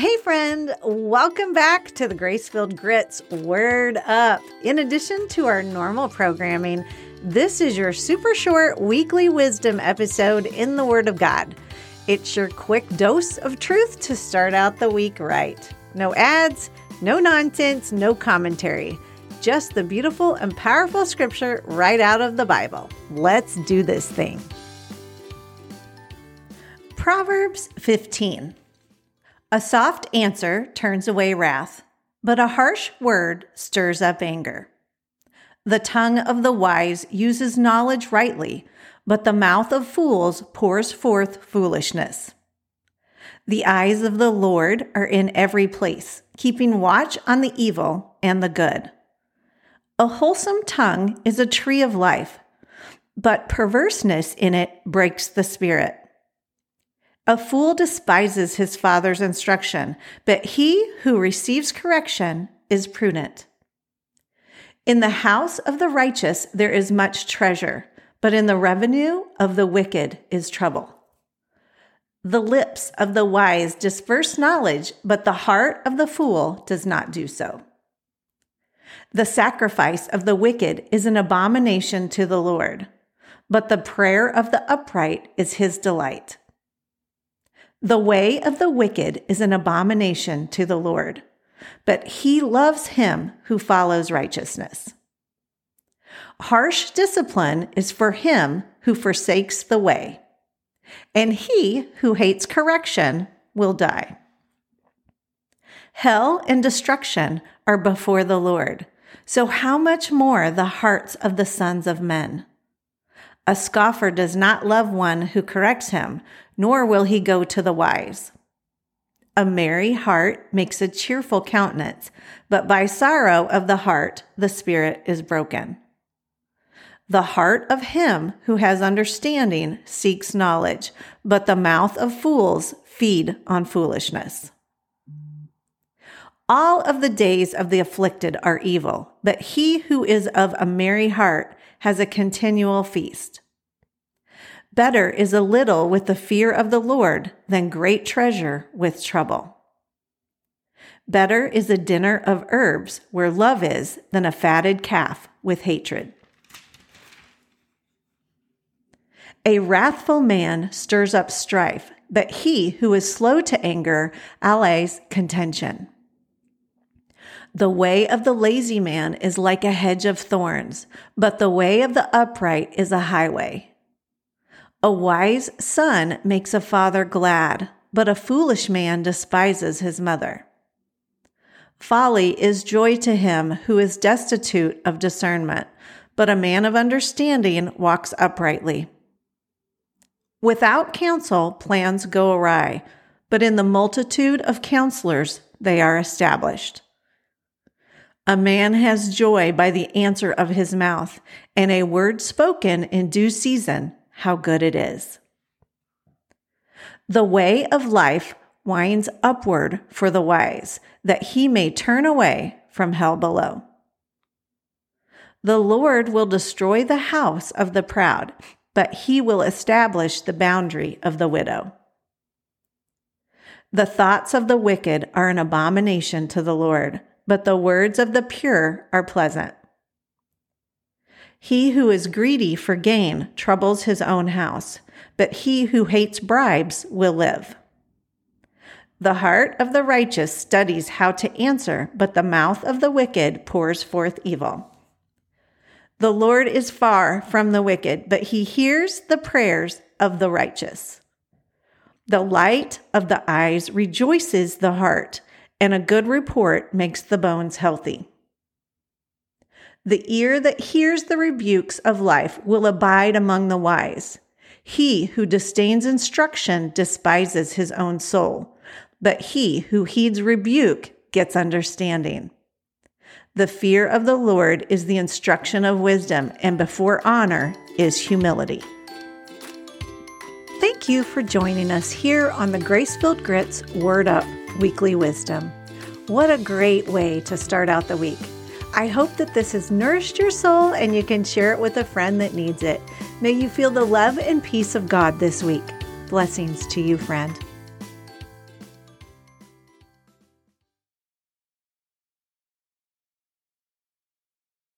Hey, friend, welcome back to the Grace-Filled Grit's Word Up. In addition to our normal programming, this is your super short weekly wisdom episode in the Word of God. It's your quick dose of truth to start out the week right. No ads, no nonsense, no commentary. Just the beautiful and powerful scripture right out of the Bible. Let's do this thing. Proverbs 15. A soft answer turns away wrath, but a harsh word stirs up anger. The tongue of the wise uses knowledge rightly, but the mouth of fools pours forth foolishness. The eyes of the Lord are in every place, keeping watch on the evil and the good. A wholesome tongue is a tree of life, but perverseness in it breaks the spirit. A fool despises his father's instruction, but he who receives correction is prudent. In the house of the righteous there is much treasure, but in the revenue of the wicked is trouble. The lips of the wise disperse knowledge, but the heart of the fool does not do so. The sacrifice of the wicked is an abomination to the Lord, but the prayer of the upright is his delight. The way of the wicked is an abomination to the Lord, but he loves him who follows righteousness. Harsh discipline is for him who forsakes the way, and he who hates correction will die. Hell and destruction are before the Lord, so how much more the hearts of the sons of men? A scoffer does not love one who corrects him, nor will he go to the wise. A merry heart makes a cheerful countenance, but by sorrow of the heart the spirit is broken. The heart of him who has understanding seeks knowledge, but the mouth of fools feed on foolishness. All of the days of the afflicted are evil, but he who is of a merry heart has a continual feast. Better is a little with the fear of the Lord than great treasure with trouble. Better is a dinner of herbs where love is than a fatted calf with hatred. A wrathful man stirs up strife, but he who is slow to anger allays contention. The way of the lazy man is like a hedge of thorns, but the way of the upright is a highway. A wise son makes a father glad, but a foolish man despises his mother. Folly is joy to him who is destitute of discernment, but a man of understanding walks uprightly. Without counsel, plans go awry, but in the multitude of counselors, they are established. A man has joy by the answer of his mouth, and a word spoken in due season how good it is. The way of life winds upward for the wise, that he may turn away from hell below. The Lord will destroy the house of the proud, but he will establish the boundary of the widow. The thoughts of the wicked are an abomination to the Lord, but the words of the pure are pleasant. He who is greedy for gain troubles his own house, but he who hates bribes will live. The heart of the righteous studies how to answer, but the mouth of the wicked pours forth evil. The Lord is far from the wicked, but he hears the prayers of the righteous. The light of the eyes rejoices the heart, and a good report makes the bones healthy. The ear that hears the rebukes of life will abide among the wise. He who disdains instruction despises his own soul, but he who heeds rebuke gets understanding. The fear of the Lord is the instruction of wisdom, and before honor is humility. Thank you for joining us here on the Grace-Filled Grit's Word Up Weekly Wisdom. What a great way to start out the week. I hope that this has nourished your soul and you can share it with a friend that needs it. May you feel the love and peace of God this week. Blessings to you, friend.